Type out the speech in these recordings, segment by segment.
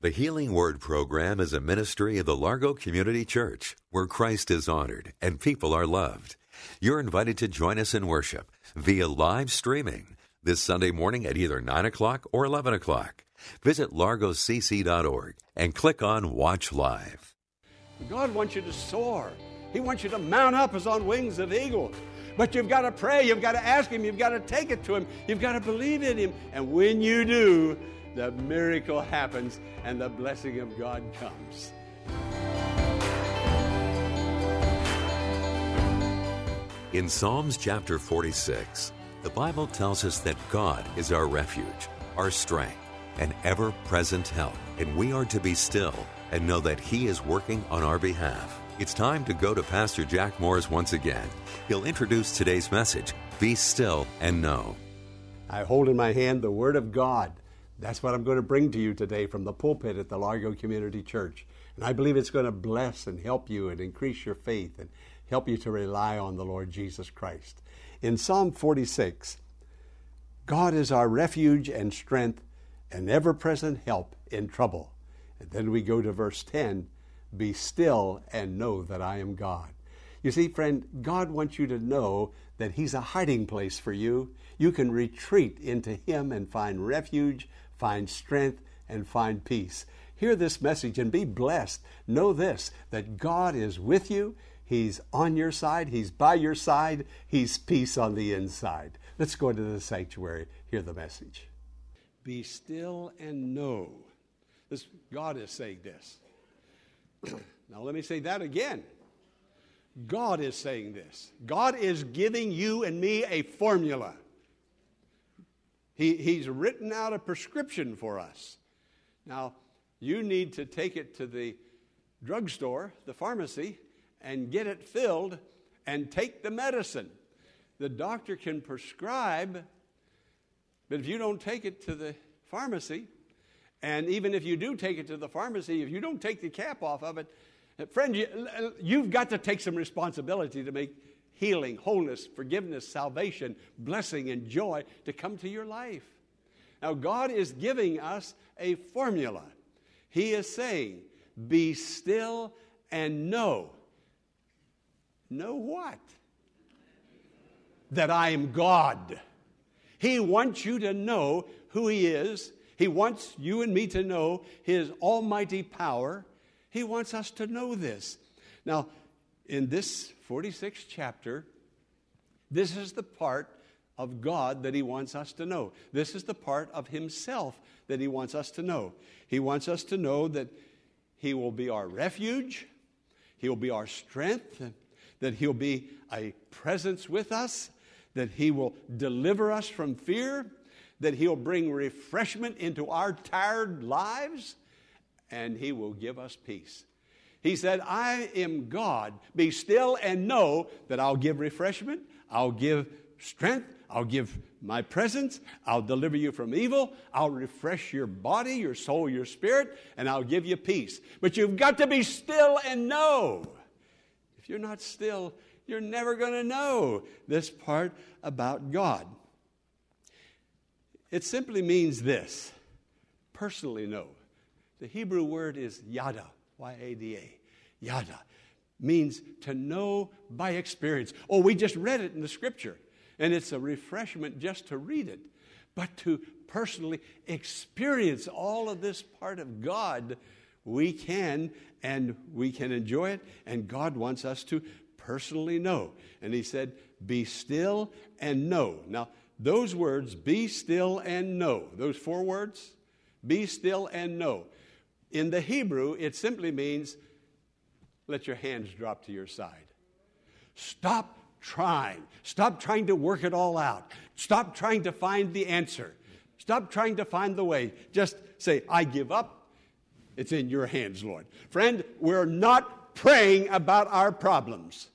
The Healing Word program is a ministry of the Largo Community Church where Christ is honored and people are loved. You're invited to join us in worship via live streaming this Sunday morning at either 9 o'clock or 11 o'clock. Visit largocc.org and click on Watch Live. God wants you to soar. He wants you to mount up as on wings of eagles. But you've got to pray, you've got to ask Him, you've got to take it to Him, you've got to believe in Him. And when you do, the miracle happens and the blessing of God comes. In Psalms chapter 46, the Bible tells us that God is our refuge, our strength, and ever present help, and we are to be still and know that He is working on our behalf. It's time to go to Pastor Jack Morris once again. He'll introduce today's message Be Still and Know. I hold in my hand the Word of God. That's what I'm going to bring to you today from the pulpit at the Largo Community Church. And I believe it's going to bless and help you and increase your faith and help you to rely on the Lord Jesus Christ. In Psalm 46, God is our refuge and strength and ever present help in trouble. And then we go to verse 10 Be still and know that I am God. You see, friend, God wants you to know that He's a hiding place for you. You can retreat into Him and find refuge, find strength, and find peace. Hear this message and be blessed. Know this that God is with you. He's on your side. He's by your side. He's peace on the inside. Let's go into the sanctuary. Hear the message. Be still and know. This, God is saying this. now, let me say that again. God is saying this. God is giving you and me a formula. He, he's written out a prescription for us. Now, you need to take it to the drugstore, the pharmacy, and get it filled and take the medicine. The doctor can prescribe, but if you don't take it to the pharmacy, and even if you do take it to the pharmacy, if you don't take the cap off of it, friend, you, you've got to take some responsibility to make healing, wholeness, forgiveness, salvation, blessing, and joy to come to your life. Now, God is giving us a formula. He is saying, Be still and know. Know what? That I am God. He wants you to know who He is. He wants you and me to know His almighty power. He wants us to know this. Now, in this 46th chapter, this is the part of God that He wants us to know. This is the part of Himself that He wants us to know. He wants us to know that He will be our refuge, He will be our strength, that He'll be a presence with us, that He will deliver us from fear, that He'll bring refreshment into our tired lives, and He will give us peace. He said, I am God. Be still and know that I'll give refreshment, I'll give strength, I'll give my presence, I'll deliver you from evil, I'll refresh your body, your soul, your spirit, and I'll give you peace. But you've got to be still and know. If you're not still, you're never going to know this part about God. It simply means this personally know. The Hebrew word is yada Y A D A. Yada means to know by experience. Oh, we just read it in the scripture, and it's a refreshment just to read it. But to personally experience all of this part of God, we can, and we can enjoy it, and God wants us to personally know. And He said, Be still and know. Now, those words, be still and know, those four words, be still and know. In the Hebrew, it simply means let your hands drop to your side. Stop trying. Stop trying to work it all out. Stop trying to find the answer. Stop trying to find the way. Just say, I give up. It's in your hands, Lord. Friend, we're not praying about our problems.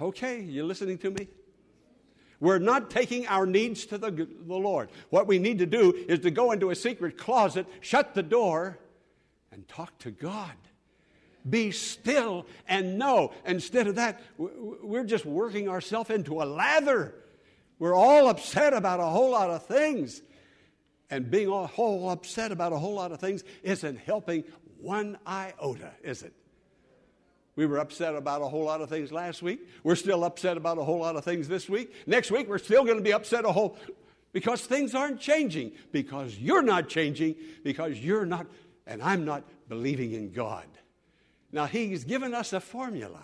Okay, you listening to me? We're not taking our needs to the, the Lord. What we need to do is to go into a secret closet, shut the door, and talk to God. Be still and know. Instead of that, we're just working ourselves into a lather. We're all upset about a whole lot of things. And being all whole upset about a whole lot of things isn't helping one iota, is it? We were upset about a whole lot of things last week. We're still upset about a whole lot of things this week. Next week, we're still going to be upset a whole because things aren't changing, because you're not changing, because you're not, and I'm not believing in God. Now, He's given us a formula.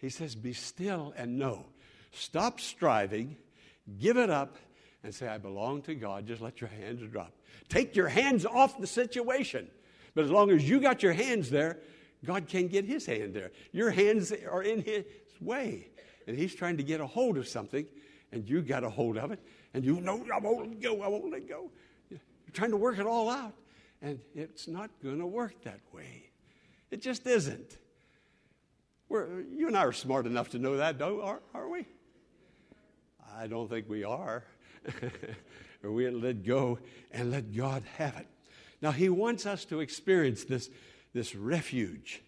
He says, Be still and know. Stop striving, give it up, and say, I belong to God. Just let your hands drop. Take your hands off the situation. But as long as you got your hands there, God can't get his hand there. Your hands are in his way. And he's trying to get a hold of something, and you got a hold of it, and you know, I won't let go, I won't let go. You're trying to work it all out, and it's not going to work that way. It just isn't. We're, you and I are smart enough to know that, don't, are, are we? I don't think we are. or we let go and let God have it. Now, He wants us to experience this this refuge.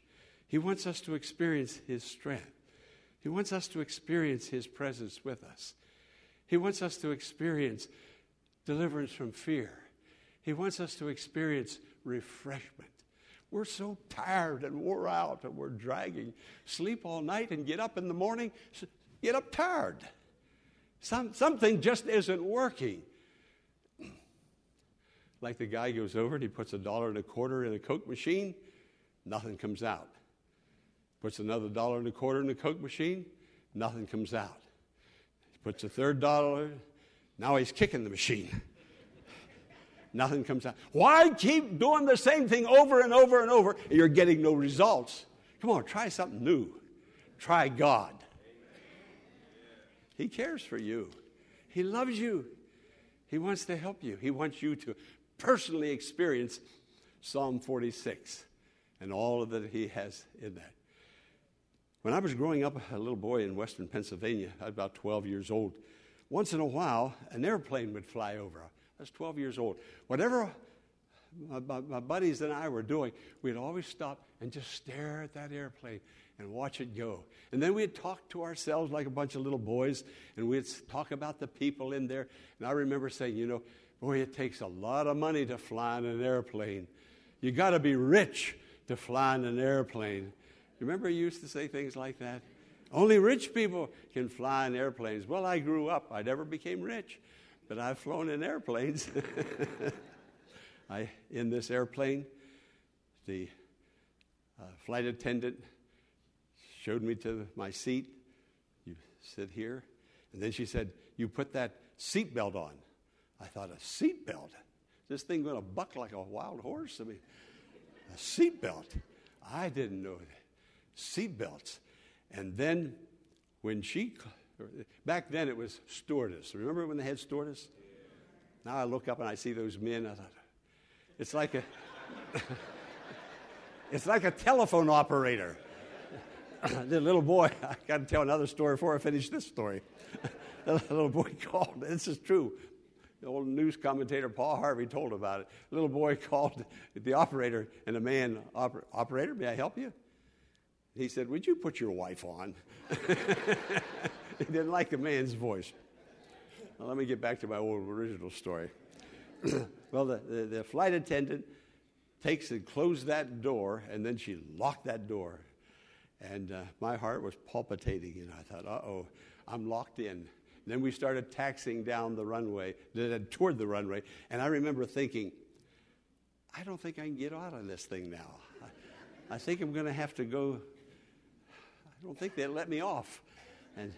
He wants us to experience His strength. He wants us to experience His presence with us. He wants us to experience deliverance from fear. He wants us to experience refreshment. We're so tired and wore out and we're dragging. Sleep all night and get up in the morning, get up tired. Some, something just isn't working. Like the guy goes over and he puts a dollar and a quarter in a Coke machine nothing comes out. Puts another dollar and a quarter in the Coke machine, nothing comes out. He puts a third dollar, now he's kicking the machine. Nothing comes out. Why keep doing the same thing over and over and over and you're getting no results? Come on, try something new. Try God. He cares for you. He loves you. He wants to help you. He wants you to personally experience Psalm 46 and all that he has in that. When I was growing up, a little boy in western Pennsylvania, about 12 years old, once in a while, an airplane would fly over. Was 12 years old. Whatever my, my, buddies and I were doing, we'd always stop and just stare at that airplane and watch it go. And then we'd talk to ourselves like a bunch of little boys, and we'd talk about the people in there. And I remember saying, you know, boy, it takes a lot of money to fly in an airplane. You got to be rich to fly in an airplane. Remember, you used to say things like that? Only rich people can fly in airplanes. Well, I grew up. I never became rich, but I've flown in airplanes. I, in this airplane, the uh, flight attendant showed me to my seat. You sit here. And then she said, You put that seatbelt on. I thought, A seatbelt? This thing going to buck like a wild horse? I mean, a seatbelt. I didn't know that. Seatbelts. And then when she, back then it was stewardess. Remember when they had stewardess? Now I look up and I see those men. I thought, it's like a, it's like a telephone operator. the little boy, I got to tell another story before I finish this story. the little boy called, this is true. The old news commentator Paul Harvey told about it. A little boy called the operator, and the man, Oper- Operator, may I help you? He said, Would you put your wife on? He didn't like the man's voice. Let me get back to my old original story. well, the, the, the, flight attendant takes and closed that door, and then she locked that door. And uh, my heart was palpitating, and I thought, uh oh, I'm locked in. Then we started taxiing down the runway, toward the runway. And I remember thinking, I don't think I can get out of this thing now. I, I think I'm going to have to go. I don't think they'll let me off. And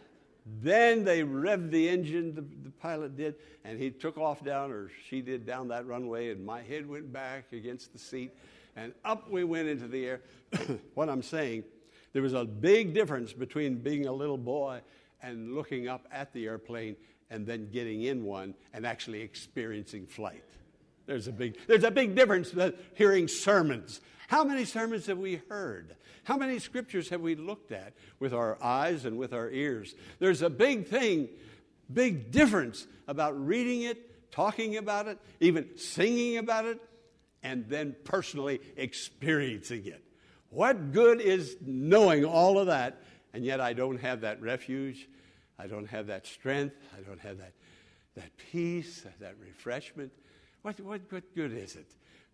then they revved the engine, the, the, pilot did, and he took off down, or she did, down that runway, and my head went back against the seat, and up we went into the air. what I'm saying, there was a big difference between being a little boy and looking up at the airplane and then getting in one and actually experiencing flight. There's a big, there's a big difference hearing sermons. How many sermons have we heard? How many scriptures have we looked at with our eyes and with our ears? There's a big thing, big difference about reading it, talking about it, even singing about it, and then personally experiencing it. What good is knowing all of that, and yet I don't have that refuge, I don't have that strength, I don't have that, that peace, that refreshment? What, what, what good is it?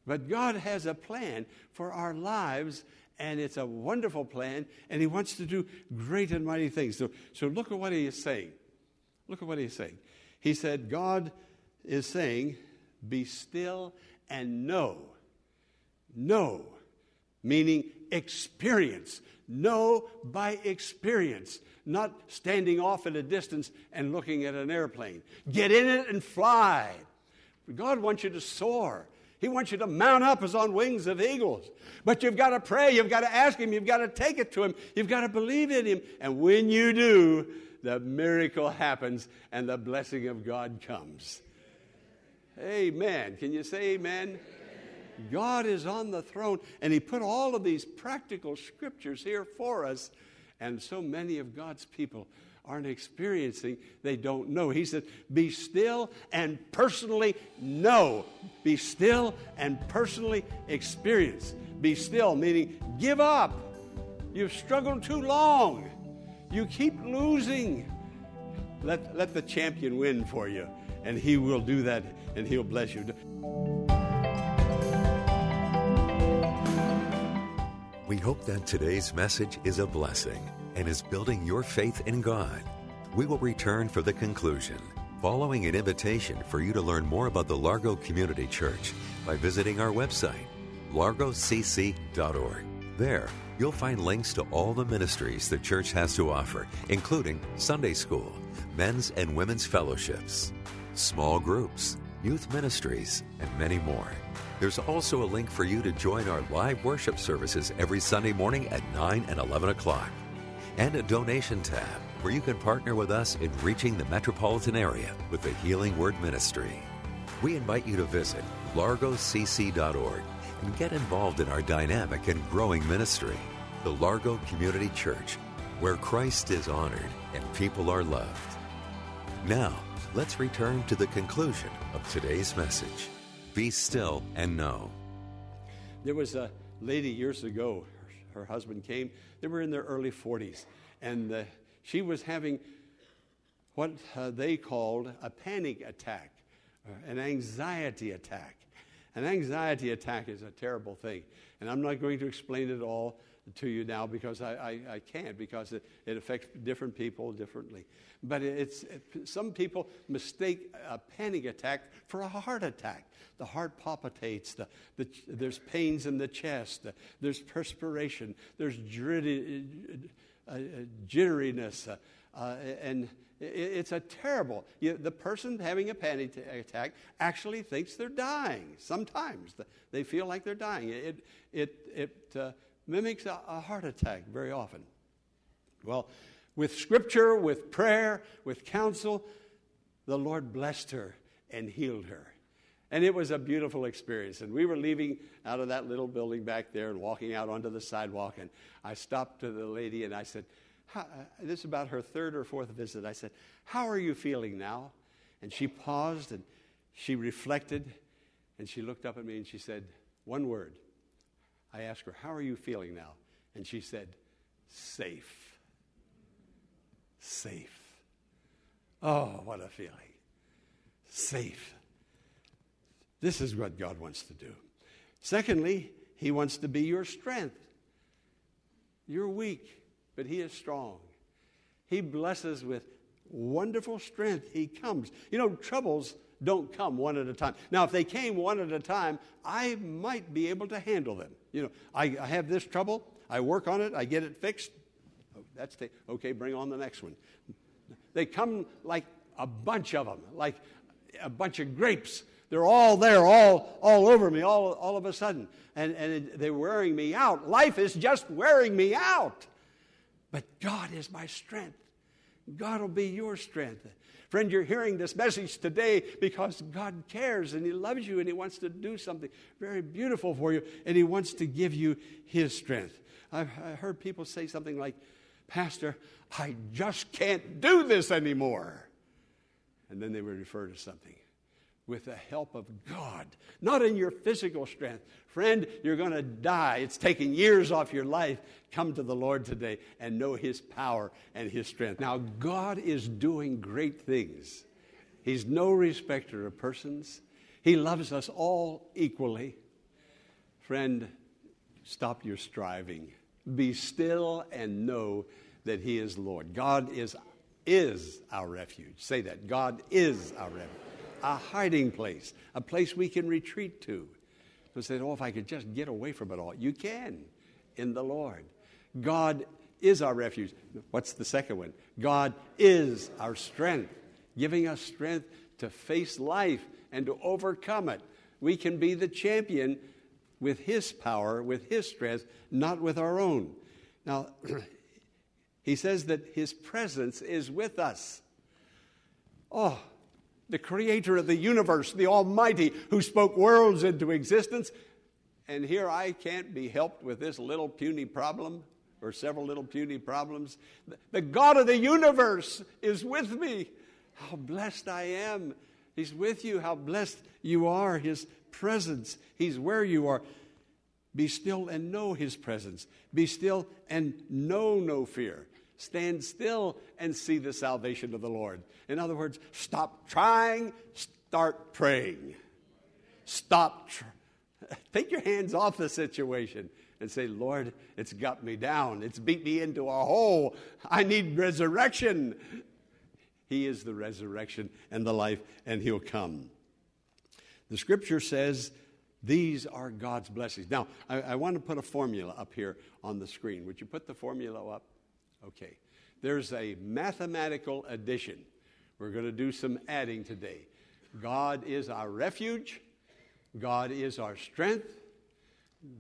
But God has a plan for our lives, and it's a wonderful plan, and He wants to do great and mighty things. So, so look at what He is saying. Look at what He is saying. He said, God is saying, Be still and know. Know, meaning experience. Know by experience, not standing off at a distance and looking at an airplane. Get in it and fly. God wants you to soar. He wants you to mount up as on wings of eagles. But you've got to pray. You've got to ask Him. You've got to take it to Him. You've got to believe in Him. And when you do, the miracle happens and the blessing of God comes. Amen. Can you say amen? God is on the throne, and He put all of these practical scriptures here for us. And so many of God's people aren't experiencing, they don't know. He said, Be still and personally know. Be still and personally experience. Be still, meaning give up. You've struggled too long. You keep losing. Let, let the champion win for you, and he will do that, and he'll bless you. We hope that today's message is a blessing and is building your faith in God. We will return for the conclusion, following an invitation for you to learn more about the Largo Community Church by visiting our website, largocc.org. There, you'll find links to all the ministries the church has to offer, including Sunday school, men's and women's fellowships, small groups, youth ministries, and many more. There's also a link for you to join our live worship services every Sunday morning at 9 and 11 o'clock and a donation tab where you can partner with us in reaching the metropolitan area with the Healing Word Ministry. We invite you to visit largocc.org and get involved in our dynamic and growing ministry, the Largo Community Church, where Christ is honored and people are loved. Now, let's return to the conclusion of today's message. Be still and know. There was a lady years ago, her husband came. They were in their early 40s, and uh, she was having what uh, they called a panic attack, uh, an anxiety attack. An anxiety attack is a terrible thing, and I'm not going to explain it all to you now because I, I, I can't, because it, it affects different people differently. But it's, it, some people mistake a panic attack for a heart attack. The heart palpitates, the, the, there's pains in the chest, the, there's perspiration, there's uh, uh, jitteriness, uh, uh and it's a terrible. You, the person having a panic attack actually thinks they're dying. Sometimes they feel like they're dying. It, it, it uh, mimics a, a heart attack very often. Well, with scripture, with prayer, with counsel, the Lord blessed her and healed her. And it was a beautiful experience. And we were leaving out of that little building back there and walking out onto the sidewalk. And I stopped to the lady and I said, uh, This is about her third or fourth visit. I said, How are you feeling now? And she paused and she reflected and she looked up at me and she said, One word. I asked her, How are you feeling now? And she said, Safe. Safe. Oh, what a feeling. Safe. This is what God wants to do. Secondly, He wants to be your strength. You're weak, but He is strong. He blesses with wonderful strength. He comes. You know, troubles don't come one at a time. Now, if they came one at a time, I might be able to handle them. You know, I, I have this trouble, I work on it, I get it fixed. Oh, that's the, okay, bring on the next one. They come like a bunch of them, like a bunch of grapes. They're all there, all, all over me, all, all of a sudden. And, and they're wearing me out. Life is just wearing me out. But God is my strength. God will be your strength. Friend, you're hearing this message today because God cares and He loves you and He wants to do something very beautiful for you and He wants to give you His strength. I've heard people say something like, Pastor, I just can't do this anymore. And then they would refer to something with the help of God, not in your physical strength. Friend, you're going to die. It's taking years off your life. Come to the Lord today and know His power and His strength. Now, God is doing great things. He's no respecter of persons, He loves us all equally. Friend, stop your striving. Be still and know that He is Lord. God is, is our refuge. Say that. God is our refuge a hiding place, a place we can retreat to. So say, oh, if I could just get away from it all. You can in the Lord. God is our refuge. What's the second one? God is our strength, giving us strength to face life and to overcome it. We can be the champion with His power, with His strength, not with our own. Now, he says that His presence is with us. Oh, the creator of the universe, the Almighty, who spoke worlds into existence. And here I can't be helped with this little puny problem or several little puny problems. The God of the universe is with me. How blessed I am. He's with you. How blessed you are. His presence. He's where you are. Be still and know His presence. Be still and know no fear. Stand still and see the salvation of the Lord. In other words, stop trying, start praying. Stop. Tr- Take your hands off the situation and say, Lord, it's got me down. It's beat me into a hole. I need resurrection. He is the resurrection and the life, and He'll come. The scripture says, these are God's blessings. Now, I, I want to put a formula up here on the screen. Would you put the formula up? Okay. There's a mathematical addition. We're going to do some adding today. God is our refuge. God is our strength.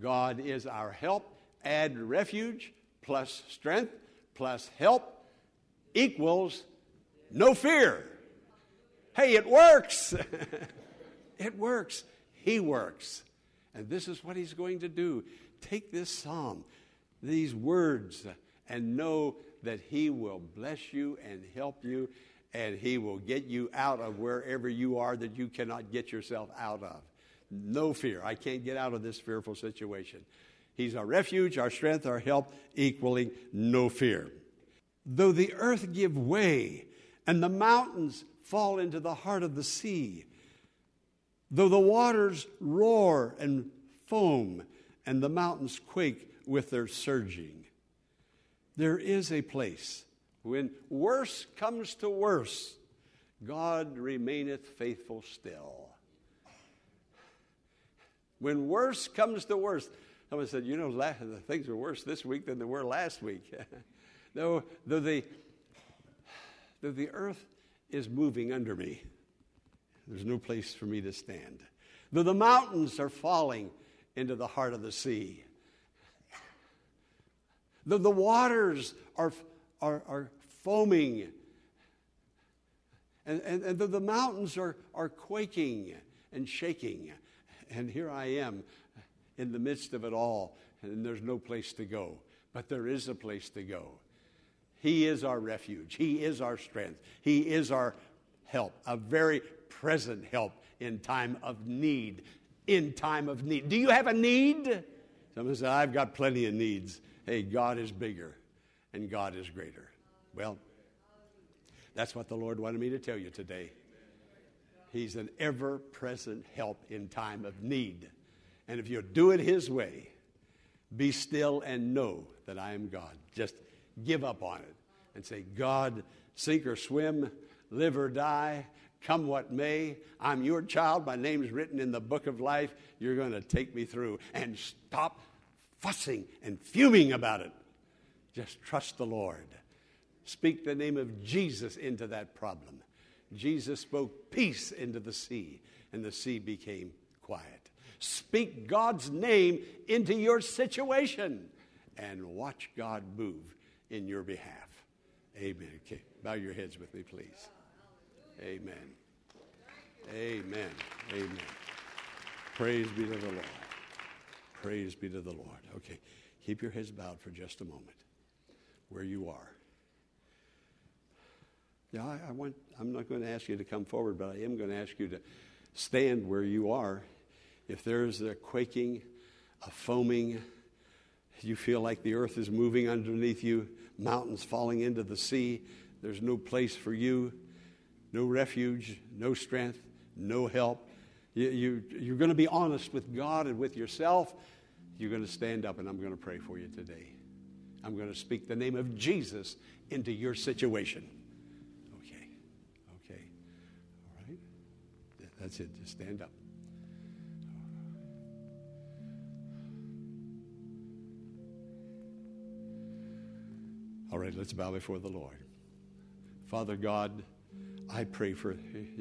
God is our help. Add refuge plus strength plus help equals no fear. Hey, it works. it works. He works. And this is what he's going to do. Take this psalm, these words, and know that He will bless you and help you, and He will get you out of wherever you are that you cannot get yourself out of. No fear. I can't get out of this fearful situation. He's our refuge, our strength, our help, equaling no fear. Though the earth give way and the mountains fall into the heart of the sea, though the waters roar and foam and the mountains quake with their surging, there is a place when worse comes to worse, God remaineth faithful still. When worse comes to worse, someone said, You know, the things are worse this week than they were last week. though, though, the, though the earth is moving under me, there's no place for me to stand. Though the mountains are falling into the heart of the sea, the, the waters are, are, are foaming. And, and, and the, the mountains are, are quaking and shaking. And here I am in the midst of it all, and there's no place to go. But there is a place to go. He is our refuge, He is our strength, He is our help, a very present help in time of need. In time of need. Do you have a need? Someone said, I've got plenty of needs hey, God is bigger and God is greater. Well, that's what the Lord wanted me to tell you today. He's an ever present help in time of need. And if you'll do it His way, be still and know that I am God. Just give up on it and say, God, sink or swim, live or die, come what may. I'm your child. My name's written in the book of life. You're going to take me through. And stop fussing and fuming about it. Just trust the Lord. Speak the name of Jesus into that problem. Jesus spoke peace into the sea, and the sea became quiet. Speak God's name into your situation and watch God move in your behalf. Amen. Okay, bow your heads with me, please. Amen. Amen. Amen. Praise be to the Lord. Praise be to the Lord. Okay, keep your heads bowed for just a moment where you are. Yeah, I, I want, I'm not going to ask you to come forward, but I am going to ask you to stand where you are. If there's a quaking, a foaming, you feel like the earth is moving underneath you, mountains falling into the sea, there's no place for you, no refuge, no strength, no help. You, you, you're going to be honest with God and with yourself. You're going to stand up, and I'm going to pray for you today. I'm going to speak the name of Jesus into your situation. Okay. Okay. All right. That's it. Just stand up. All right, let's bow before the Lord. Father God, I pray for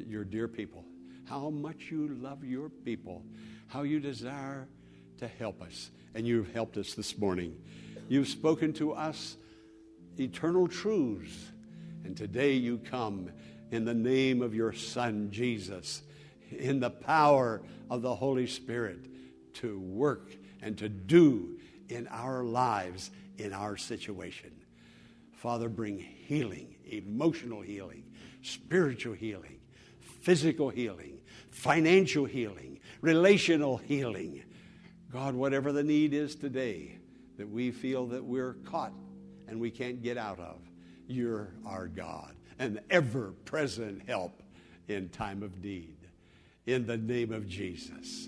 your dear people, how much you love your people, how you desire to help us. And you've helped us this morning. You've spoken to us eternal truths. And today you come in the name of your Son, Jesus, in the power of the Holy Spirit to work and to do in our lives, in our situation. Father, bring healing, emotional healing, spiritual healing, physical healing, financial healing, relational healing. God, whatever the need is today that we feel that we're caught and we can't get out of, you're our God, an ever present help in time of need. In the name of Jesus.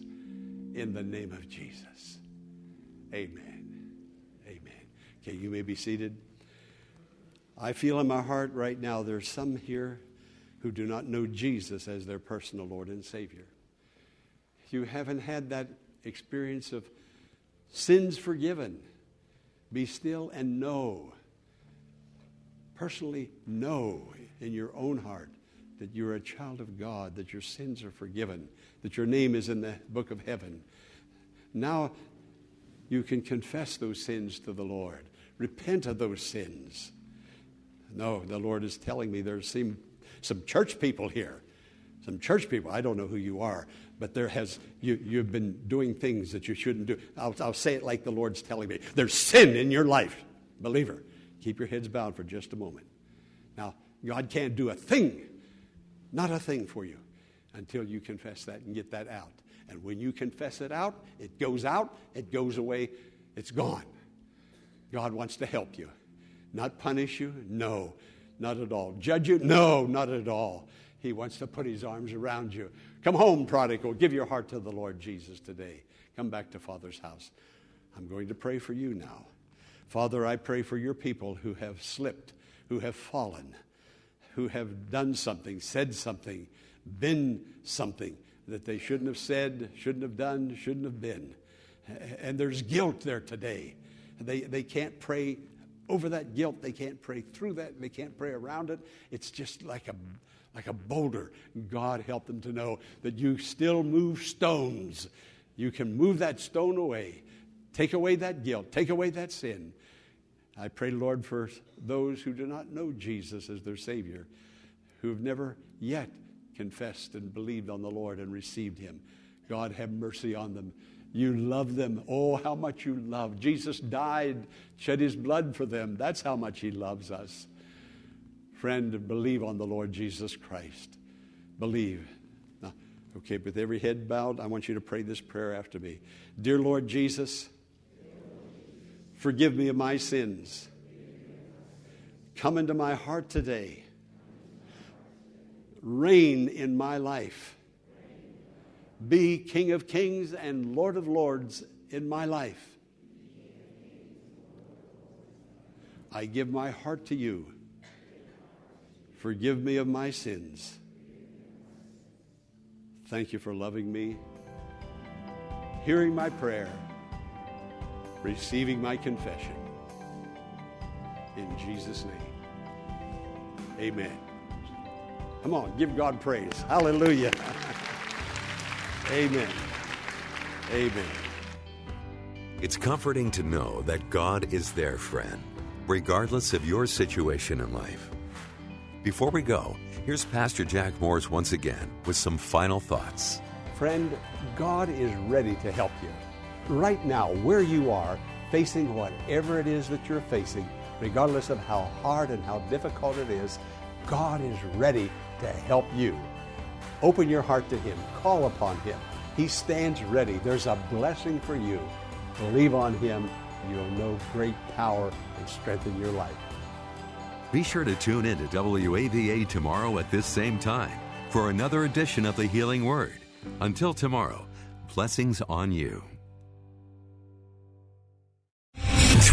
In the name of Jesus. Amen. Amen. Okay, you may be seated. I feel in my heart right now there's some here who do not know Jesus as their personal Lord and Savior. You haven't had that experience of sins forgiven. Be still and know. Personally, know in your own heart that you're a child of God, that your sins are forgiven, that your name is in the book of heaven. Now you can confess those sins to the Lord, repent of those sins no, the Lord is telling me there some, some church people here. Some church people. I don't know who you are, but there has you, you've been doing things that you shouldn't do. I'll, I'll say it like the Lord's telling me. There's sin in your life, believer. Keep your heads bowed for just a moment. Now, God can't do a thing, not a thing for you, until you confess that and get that out. And when you confess it out, it goes out, it goes away, it's gone. God wants to help you. Not punish you? No, not at all. Judge you? No, not at all. He wants to put his arms around you. Come home, prodigal. Give your heart to the Lord Jesus today. Come back to Father's house. I'm going to pray for you now. Father, I pray for your people who have slipped, who have fallen, who have done something, said something, been something that they shouldn't have said, shouldn't have done, shouldn't have been. And there's guilt there today. They, they can't pray over that guilt. They can't pray through that. They can't pray around it. It's just like a, like a boulder. God help them to know that you still move stones. You can move that stone away. Take away that guilt. Take away that sin. I pray, Lord, for those who do not know Jesus as their Savior, who have never yet confessed and believed on the Lord and received Him. God, have mercy on them. You love them. Oh, how much you love. Jesus died, shed his blood for them. That's how much he loves us. Friend, believe on the Lord Jesus Christ. Believe. Okay, with every head bowed, I want you to pray this prayer after me. Dear Lord Jesus, forgive me of my sins. Come into my heart today. Reign in my life be King of Kings and Lord of Lords in my life. I give my heart to you. Forgive me of my sins. Thank you for loving me, hearing my prayer, receiving my confession. In Jesus' name, amen. Come on, give God praise. Hallelujah. Amen. Amen. It's comforting to know that God is their friend. regardless of your situation in life. Before we go, here's Pastor Jack Morris once again with some final thoughts. Friend, God is ready to help you. Right now, where you are, facing whatever it is that you're facing, regardless of how hard and how difficult it is, God is ready to help you. Open your heart to Him, call upon Him. He stands ready. There's a blessing for you. Believe on Him, you'll know great power and strength in your life. Be sure to tune in to WAVA tomorrow at this same time for another edition of the Healing Word. Until tomorrow, blessings on you.